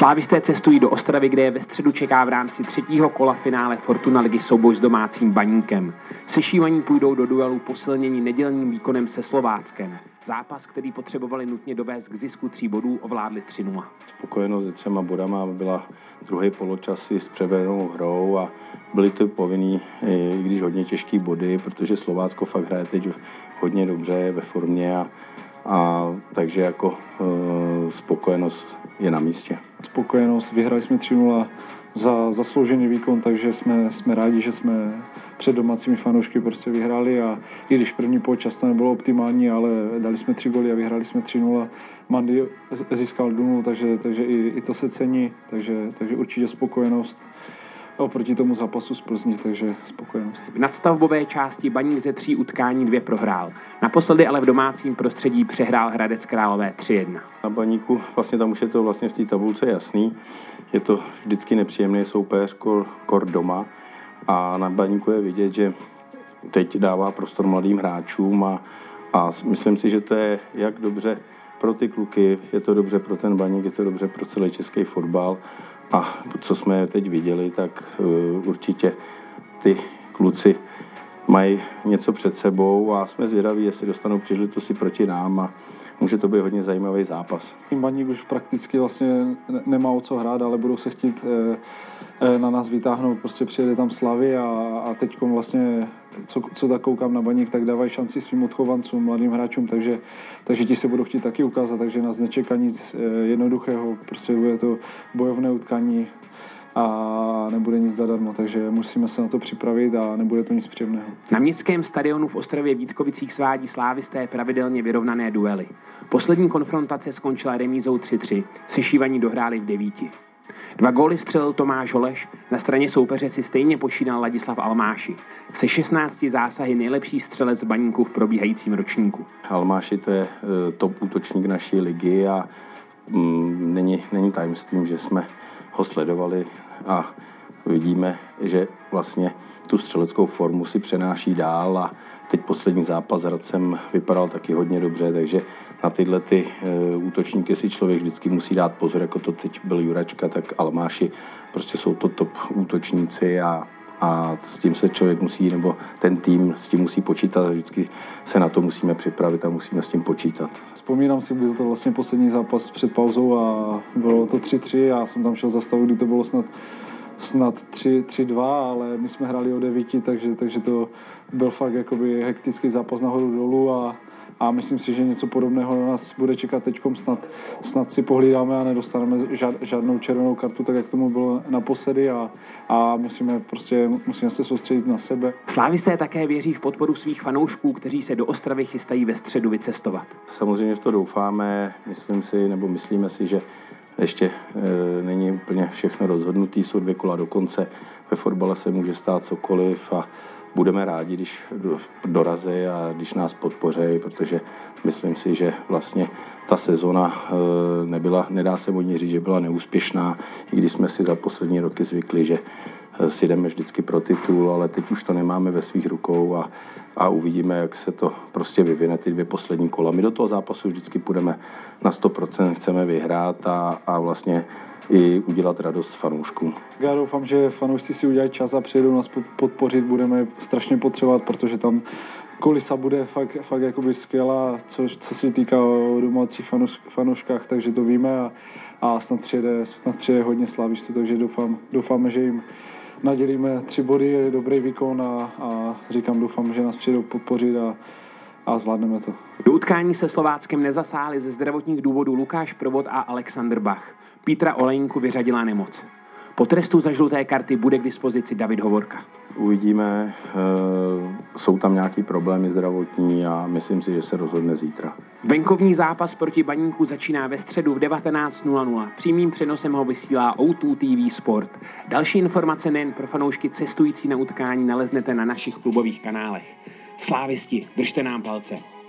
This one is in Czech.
Slávisté cestují do Ostravy, kde je ve středu čeká v rámci třetího kola finále Fortuna ligy souboj s domácím baníkem. Sešívaní půjdou do duelu posilnění nedělním výkonem se Slováckem. Zápas, který potřebovali nutně dovést k zisku tří bodů, ovládli 3-0. Spokojenost se třema bodama byla druhý poločas s převedenou hrou a byly to povinný, i když hodně těžký body, protože Slovácko fakt hraje teď hodně dobře, ve formě a, a takže jako e, spokojenost je na místě. Spokojenost, vyhrali jsme 3 za zasloužený výkon, takže jsme, jsme rádi, že jsme před domácími fanoušky prostě vyhráli a i když první počas to nebylo optimální, ale dali jsme tři goly a vyhráli jsme 3-0. Mandy získal Dunu, takže, takže i, i, to se cení, takže, takže určitě spokojenost oproti tomu zápasu z Plzní, takže spokojenost. V nadstavbové části Baník ze tří utkání dvě prohrál. Naposledy ale v domácím prostředí přehrál Hradec Králové 3-1. Na Baníku vlastně tam už je to vlastně v té tabulce jasný. Je to vždycky nepříjemný soupeř, kor, kor doma. A na Baníku je vidět, že teď dává prostor mladým hráčům a, a myslím si, že to je jak dobře pro ty kluky, je to dobře pro ten baník, je to dobře pro celý český fotbal a co jsme teď viděli, tak uh, určitě ty kluci mají něco před sebou a jsme zvědaví, jestli dostanou příležitosti proti nám a může to být hodně zajímavý zápas. Baník už prakticky vlastně nemá o co hrát, ale budou se chtít eh, eh, na nás vytáhnout, prostě přijede tam Slavy a, a teď vlastně, co, co tak koukám na Baník, tak dávají šanci svým odchovancům, mladým hráčům, takže, takže ti se budou chtít taky ukázat, takže nás nečeká nic eh, jednoduchého, prostě bude to bojovné utkání, a nebude nic zadarmo, takže musíme se na to připravit a nebude to nic příjemného. Na městském stadionu v Ostravě Vítkovicích svádí slávisté pravidelně vyrovnané duely. Poslední konfrontace skončila remízou 3-3, sešívaní dohráli v devíti. Dva góly vstřelil Tomáš Holeš, na straně soupeře si stejně počínal Ladislav Almáši. Se 16 zásahy nejlepší střelec baníku v probíhajícím ročníku. Almáši to je eh, top útočník naší ligy a mm, není, není tajemstvím, že jsme ho sledovali a vidíme, že vlastně tu střeleckou formu si přenáší dál a teď poslední zápas s Hradcem vypadal taky hodně dobře, takže na tyhle ty e, útočníky si člověk vždycky musí dát pozor, jako to teď byl Juračka, tak Almáši prostě jsou to top útočníci a a s tím se člověk musí, nebo ten tým s tím musí počítat a vždycky se na to musíme připravit a musíme s tím počítat. Vzpomínám si, byl to vlastně poslední zápas před pauzou a bylo to 3-3, já jsem tam šel za stavu, kdy to bylo snad snad 3-2, ale my jsme hráli o 9, takže, takže to byl fakt jakoby hektický zápas nahoru dolů a, a myslím si, že něco podobného nás bude čekat teď. Snad, snad si pohlídáme a nedostaneme žád, žádnou červenou kartu, tak jak tomu bylo naposledy a, a musíme, prostě, musíme se soustředit na sebe. Slávisté také věří v podporu svých fanoušků, kteří se do Ostravy chystají ve středu vycestovat. Samozřejmě v to doufáme, myslím si, nebo myslíme si, že ještě e, není úplně všechno rozhodnutý, jsou dvě kola do konce. Ve fotbale se může stát cokoliv a budeme rádi, když dorazí a když nás podpoří, protože myslím si, že vlastně ta sezona e, nebyla, nedá se o ní říct, že byla neúspěšná, i když jsme si za poslední roky zvykli, že si jdeme vždycky pro titul, ale teď už to nemáme ve svých rukou a, a uvidíme, jak se to prostě vyvine ty dvě poslední kola. My do toho zápasu vždycky půjdeme na 100%, chceme vyhrát a, a vlastně i udělat radost fanouškům. Já doufám, že fanoušci si udělají čas a přijedou nás podpořit, budeme strašně potřebovat, protože tam kulisa bude fakt, fakt jakoby skvělá, co, co se týká o domácích fanouš, fanouškách, takže to víme a, a snad, přijede, snad přijede hodně slávistů, takže doufám, doufáme, že jim nadělíme tři body, dobrý výkon a, a říkám, doufám, že nás přijdou podpořit a, a zvládneme to. Do utkání se Slováckem nezasáhli ze zdravotních důvodů Lukáš Provod a Alexander Bach. Petra Olejnku vyřadila nemoc. Po trestu za žluté karty bude k dispozici David Hovorka. Uvidíme, eh, jsou tam nějaké problémy zdravotní a myslím si, že se rozhodne zítra. Venkovní zápas proti Baníku začíná ve středu v 19.00. Přímým přenosem ho vysílá O2 TV Sport. Další informace nejen pro fanoušky cestující na utkání naleznete na našich klubových kanálech. Slávisti, držte nám palce.